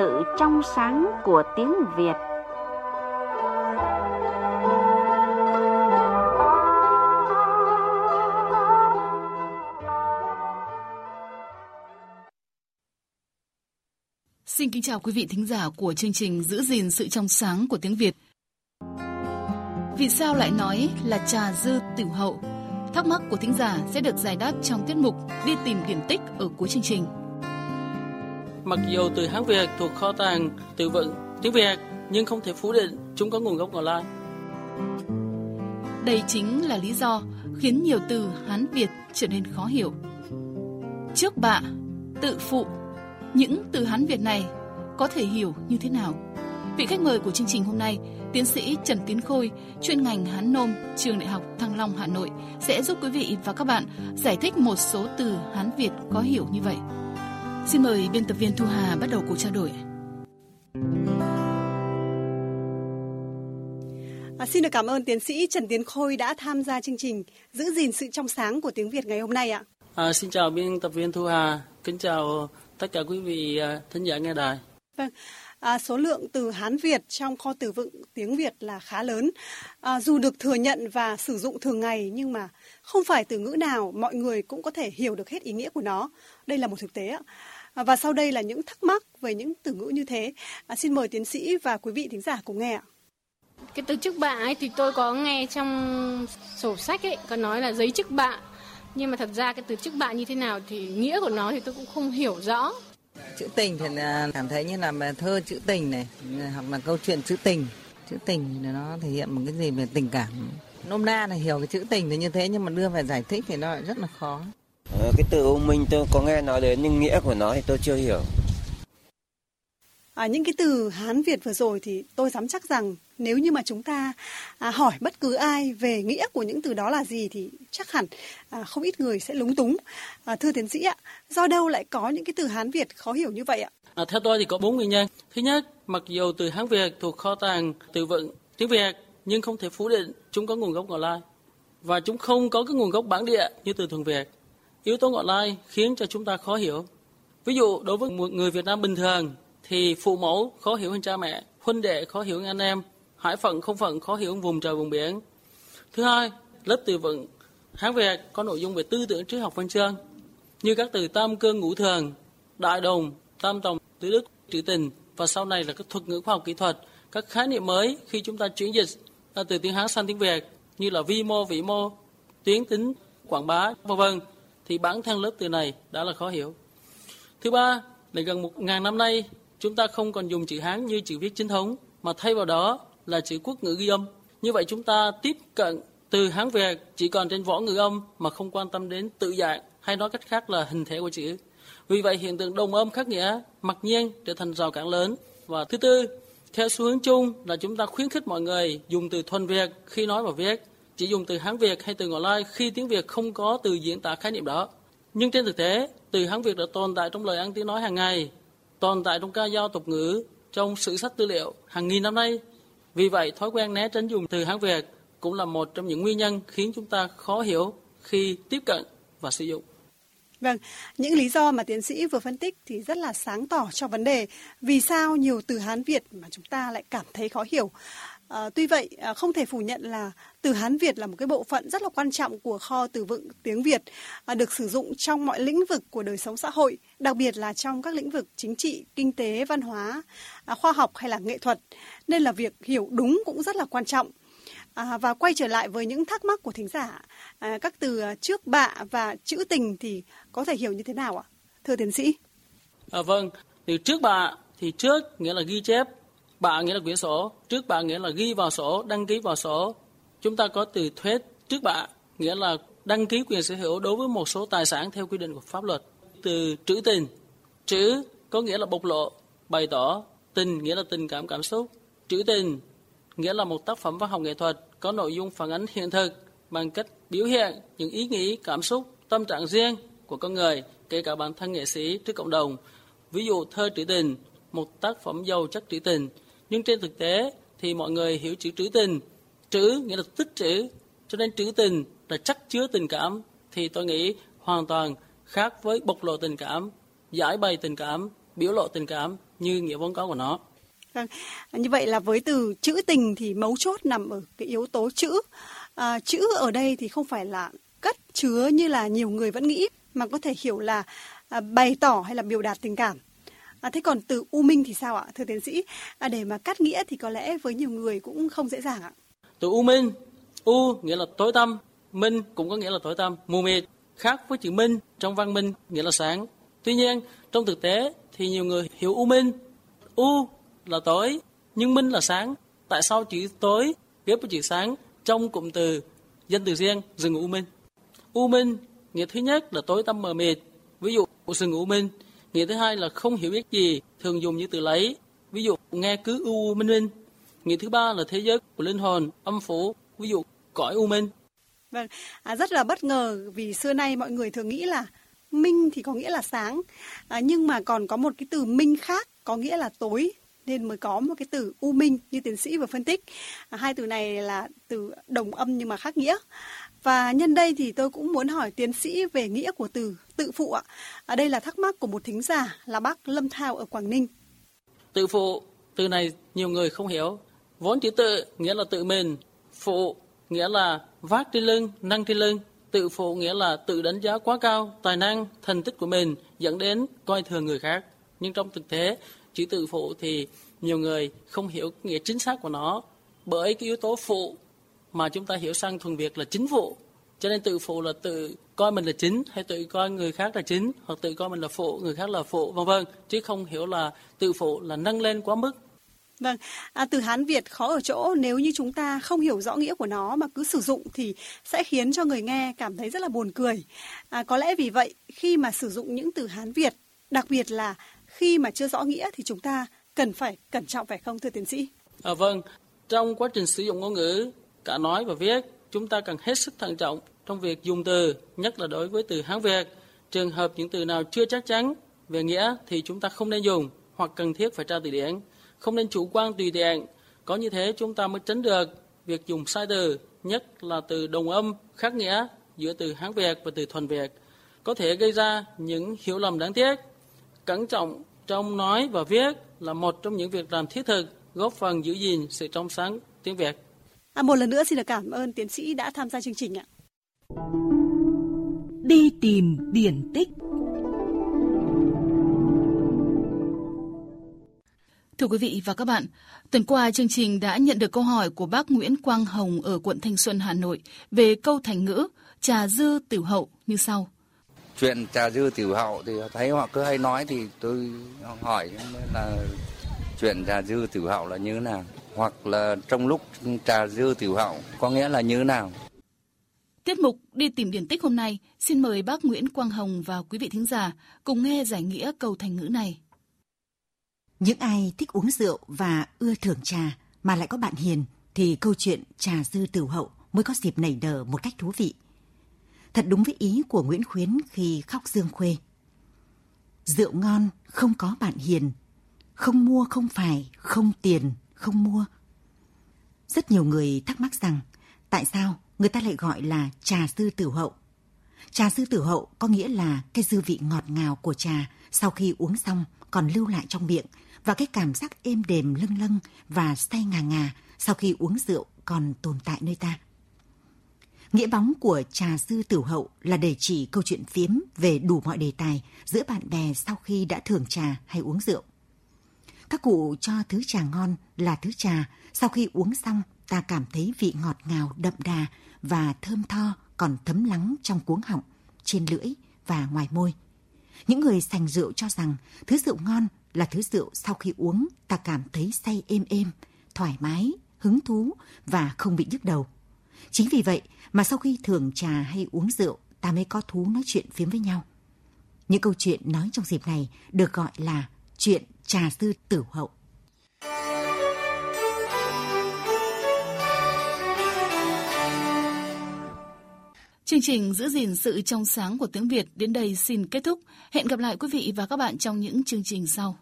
sự trong sáng của tiếng Việt. Xin kính chào quý vị thính giả của chương trình Giữ gìn sự trong sáng của tiếng Việt. Vì sao lại nói là trà dư tiểu hậu? Thắc mắc của thính giả sẽ được giải đáp trong tiết mục Đi tìm điển tích ở cuối chương trình. Mặc dù từ Hán Việt thuộc kho tàng từ vựng tiếng Việt nhưng không thể phủ định chúng có nguồn gốc Ngò Lai. Đây chính là lý do khiến nhiều từ Hán Việt trở nên khó hiểu. Trước bạ, tự phụ, những từ Hán Việt này có thể hiểu như thế nào? Vị khách mời của chương trình hôm nay, tiến sĩ Trần Tiến Khôi, chuyên ngành Hán Nôm, trường Đại học Thăng Long, Hà Nội sẽ giúp quý vị và các bạn giải thích một số từ Hán Việt có hiểu như vậy. Xin mời biên tập viên Thu Hà bắt đầu cuộc trao đổi. À, xin được cảm ơn tiến sĩ Trần Tiến Khôi đã tham gia chương trình Giữ gìn sự trong sáng của tiếng Việt ngày hôm nay ạ. À, xin chào biên tập viên Thu Hà, kính chào tất cả quý vị à, thính giả nghe đài. Vâng, à, số lượng từ Hán Việt trong kho từ vựng tiếng Việt là khá lớn. À, dù được thừa nhận và sử dụng thường ngày nhưng mà không phải từ ngữ nào mọi người cũng có thể hiểu được hết ý nghĩa của nó. Đây là một thực tế ạ. À, và sau đây là những thắc mắc về những từ ngữ như thế. À, xin mời tiến sĩ và quý vị thính giả cùng nghe ạ. Cái từ chức bạ ấy thì tôi có nghe trong sổ sách ấy có nói là giấy chức bạ. Nhưng mà thật ra cái từ chức bạ như thế nào thì nghĩa của nó thì tôi cũng không hiểu rõ. Chữ tình thì là cảm thấy như là thơ chữ tình này hoặc là câu chuyện chữ tình. Chữ tình thì nó thể hiện một cái gì về tình cảm. Nôm na là hiểu cái chữ tình thì như thế nhưng mà đưa về giải thích thì nó lại rất là khó cái từ u minh tôi có nghe nói đến nhưng nghĩa của nó thì tôi chưa hiểu À, những cái từ Hán Việt vừa rồi thì tôi dám chắc rằng nếu như mà chúng ta à, hỏi bất cứ ai về nghĩa của những từ đó là gì thì chắc hẳn à, không ít người sẽ lúng túng. À, thưa tiến sĩ ạ, do đâu lại có những cái từ Hán Việt khó hiểu như vậy ạ? À, theo tôi thì có bốn nguyên nhân. Thứ nhất, mặc dù từ Hán Việt thuộc kho tàng từ vựng tiếng Việt nhưng không thể phủ định chúng có nguồn gốc Ngò Lai và chúng không có cái nguồn gốc bản địa như từ thuần Việt. Yếu tố ngoại Lai khiến cho chúng ta khó hiểu. Ví dụ đối với một người Việt Nam bình thường thì phụ mẫu khó hiểu hơn cha mẹ, huynh đệ khó hiểu hơn anh em, hải phận không phận khó hiểu hơn vùng trời vùng biển. Thứ hai, lớp từ vựng Hán Việt có nội dung về tư tưởng triết học văn chương như các từ tam cương ngũ thường, đại đồng, tam tổng, tứ đức, trữ tình và sau này là các thuật ngữ khoa học kỹ thuật, các khái niệm mới khi chúng ta chuyển dịch từ tiếng Hán sang tiếng Việt như là vi mô, vĩ mô, tuyến tính, quảng bá, vân vân thì bản thân lớp từ này đã là khó hiểu. Thứ ba là gần một ngàn năm nay chúng ta không còn dùng chữ Hán như chữ viết chính thống, mà thay vào đó là chữ quốc ngữ ghi âm. Như vậy chúng ta tiếp cận từ Hán Việt chỉ còn trên võ ngữ âm mà không quan tâm đến tự dạng hay nói cách khác là hình thể của chữ. Vì vậy hiện tượng đồng âm khác nghĩa mặc nhiên trở thành rào cản lớn. Và thứ tư, theo xu hướng chung là chúng ta khuyến khích mọi người dùng từ thuần Việt khi nói và viết, chỉ dùng từ Hán Việt hay từ ngoại Lai khi tiếng Việt không có từ diễn tả khái niệm đó. Nhưng trên thực tế, từ Hán Việt đã tồn tại trong lời ăn tiếng nói hàng ngày tồn tại trong ca dao tục ngữ trong sử sách tư liệu hàng nghìn năm nay. Vì vậy, thói quen né tránh dùng từ Hán Việt cũng là một trong những nguyên nhân khiến chúng ta khó hiểu khi tiếp cận và sử dụng. Vâng, những lý do mà tiến sĩ vừa phân tích thì rất là sáng tỏ cho vấn đề vì sao nhiều từ Hán Việt mà chúng ta lại cảm thấy khó hiểu. À, tuy vậy, à, không thể phủ nhận là từ Hán Việt là một cái bộ phận rất là quan trọng của kho từ vựng tiếng Việt, à, được sử dụng trong mọi lĩnh vực của đời sống xã hội, đặc biệt là trong các lĩnh vực chính trị, kinh tế, văn hóa, à, khoa học hay là nghệ thuật. Nên là việc hiểu đúng cũng rất là quan trọng. À, và quay trở lại với những thắc mắc của thính giả, à, các từ à, trước bạ và chữ tình thì có thể hiểu như thế nào ạ? Thưa tiến sĩ. À, vâng, từ trước bạ thì trước nghĩa là ghi chép Bạ nghĩa là quyển sổ, trước bạ nghĩa là ghi vào sổ, đăng ký vào sổ. Chúng ta có từ thuế trước bạ, nghĩa là đăng ký quyền sở hữu đối với một số tài sản theo quy định của pháp luật. Từ trữ tình, trữ có nghĩa là bộc lộ, bày tỏ, tình nghĩa là tình cảm cảm xúc. Trữ tình nghĩa là một tác phẩm văn học nghệ thuật có nội dung phản ánh hiện thực bằng cách biểu hiện những ý nghĩ, cảm xúc, tâm trạng riêng của con người, kể cả bản thân nghệ sĩ trước cộng đồng. Ví dụ thơ trữ tình, một tác phẩm giàu chất trữ tình nhưng trên thực tế thì mọi người hiểu chữ trữ tình trữ nghĩa là tích trữ cho nên trữ tình là chắc chứa tình cảm thì tôi nghĩ hoàn toàn khác với bộc lộ tình cảm giải bày tình cảm biểu lộ tình cảm như nghĩa vốn có của nó. Vâng, như vậy là với từ chữ tình thì mấu chốt nằm ở cái yếu tố chữ. À, chữ ở đây thì không phải là cất chứa như là nhiều người vẫn nghĩ mà có thể hiểu là à, bày tỏ hay là biểu đạt tình cảm. À, thế còn từ u minh thì sao ạ, thưa tiến sĩ? À, để mà cắt nghĩa thì có lẽ với nhiều người cũng không dễ dàng ạ. Từ u minh, u nghĩa là tối tăm, minh cũng có nghĩa là tối tăm, mù mịt. Khác với chữ minh trong văn minh nghĩa là sáng. Tuy nhiên, trong thực tế thì nhiều người hiểu u minh. U là tối, nhưng minh là sáng. Tại sao chữ tối ghép với chữ sáng trong cụm từ danh từ riêng rừng u minh? U minh nghĩa thứ nhất là tối tăm mờ mịt. Ví dụ rừng u minh. Nghĩa thứ hai là không hiểu biết gì, thường dùng như từ lấy. Ví dụ nghe cứ u minh minh. Nghĩa thứ ba là thế giới của linh hồn, âm phủ. Ví dụ cõi u minh. Vâng, à, rất là bất ngờ vì xưa nay mọi người thường nghĩ là minh thì có nghĩa là sáng, à, nhưng mà còn có một cái từ minh khác có nghĩa là tối nên mới có một cái từ u minh như tiến sĩ vừa phân tích. À, hai từ này là từ đồng âm nhưng mà khác nghĩa. Và nhân đây thì tôi cũng muốn hỏi tiến sĩ về nghĩa của từ tự phụ ạ. Ở đây là thắc mắc của một thính giả là bác Lâm Thao ở Quảng Ninh. Tự phụ, từ này nhiều người không hiểu. Vốn chữ tự nghĩa là tự mình, phụ nghĩa là vác trên lưng, năng trên lưng. Tự phụ nghĩa là tự đánh giá quá cao tài năng, thành tích của mình dẫn đến coi thường người khác. Nhưng trong thực tế, chữ tự phụ thì nhiều người không hiểu nghĩa chính xác của nó bởi cái yếu tố phụ mà chúng ta hiểu sang thuần Việt là chính phụ. Cho nên tự phụ là tự coi mình là chính hay tự coi người khác là chính hoặc tự coi mình là phụ, người khác là phụ vân vân chứ không hiểu là tự phụ là nâng lên quá mức Vâng, à, từ Hán Việt khó ở chỗ nếu như chúng ta không hiểu rõ nghĩa của nó mà cứ sử dụng thì sẽ khiến cho người nghe cảm thấy rất là buồn cười. À, có lẽ vì vậy khi mà sử dụng những từ Hán Việt, đặc biệt là khi mà chưa rõ nghĩa thì chúng ta cần phải cẩn trọng phải không thưa tiến sĩ? À, vâng, trong quá trình sử dụng ngôn ngữ cả nói và viết, chúng ta cần hết sức thận trọng trong việc dùng từ, nhất là đối với từ Hán Việt. Trường hợp những từ nào chưa chắc chắn về nghĩa thì chúng ta không nên dùng hoặc cần thiết phải tra từ điển không nên chủ quan tùy tiện. Có như thế chúng ta mới tránh được việc dùng sai từ, nhất là từ đồng âm khác nghĩa giữa từ Hán Việt và từ thuần Việt, có thể gây ra những hiểu lầm đáng tiếc. Cẩn trọng trong nói và viết là một trong những việc làm thiết thực góp phần giữ gìn sự trong sáng tiếng Việt. À, một lần nữa xin được cảm ơn tiến sĩ đã tham gia chương trình ạ. Đi tìm điển tích Thưa quý vị và các bạn, tuần qua chương trình đã nhận được câu hỏi của bác Nguyễn Quang Hồng ở quận Thanh Xuân, Hà Nội về câu thành ngữ trà dư tiểu hậu như sau. Chuyện trà dư tiểu hậu thì thấy họ cứ hay nói thì tôi hỏi là chuyện trà dư tiểu hậu là như thế nào? Hoặc là trong lúc trà dư tiểu hậu có nghĩa là như thế nào? Tiết mục Đi tìm điển tích hôm nay xin mời bác Nguyễn Quang Hồng và quý vị thính giả cùng nghe giải nghĩa câu thành ngữ này. Những ai thích uống rượu và ưa thưởng trà mà lại có bạn hiền thì câu chuyện trà dư tử hậu mới có dịp nảy nở một cách thú vị. Thật đúng với ý của Nguyễn Khuyến khi khóc Dương Khuê. Rượu ngon không có bạn hiền, không mua không phải, không tiền, không mua. Rất nhiều người thắc mắc rằng, tại sao người ta lại gọi là trà dư tử hậu. Trà dư tử hậu có nghĩa là cái dư vị ngọt ngào của trà sau khi uống xong còn lưu lại trong miệng và cái cảm giác êm đềm lâng lâng và say ngà ngà sau khi uống rượu còn tồn tại nơi ta. Nghĩa bóng của trà sư tử hậu là để chỉ câu chuyện phiếm về đủ mọi đề tài giữa bạn bè sau khi đã thưởng trà hay uống rượu. Các cụ cho thứ trà ngon là thứ trà sau khi uống xong ta cảm thấy vị ngọt ngào đậm đà và thơm tho còn thấm lắng trong cuống họng, trên lưỡi và ngoài môi. Những người sành rượu cho rằng thứ rượu ngon là thứ rượu sau khi uống ta cảm thấy say êm êm, thoải mái, hứng thú và không bị nhức đầu. Chính vì vậy mà sau khi thưởng trà hay uống rượu ta mới có thú nói chuyện phiếm với nhau. Những câu chuyện nói trong dịp này được gọi là chuyện trà sư tử hậu. Chương trình giữ gìn sự trong sáng của tiếng Việt đến đây xin kết thúc. Hẹn gặp lại quý vị và các bạn trong những chương trình sau.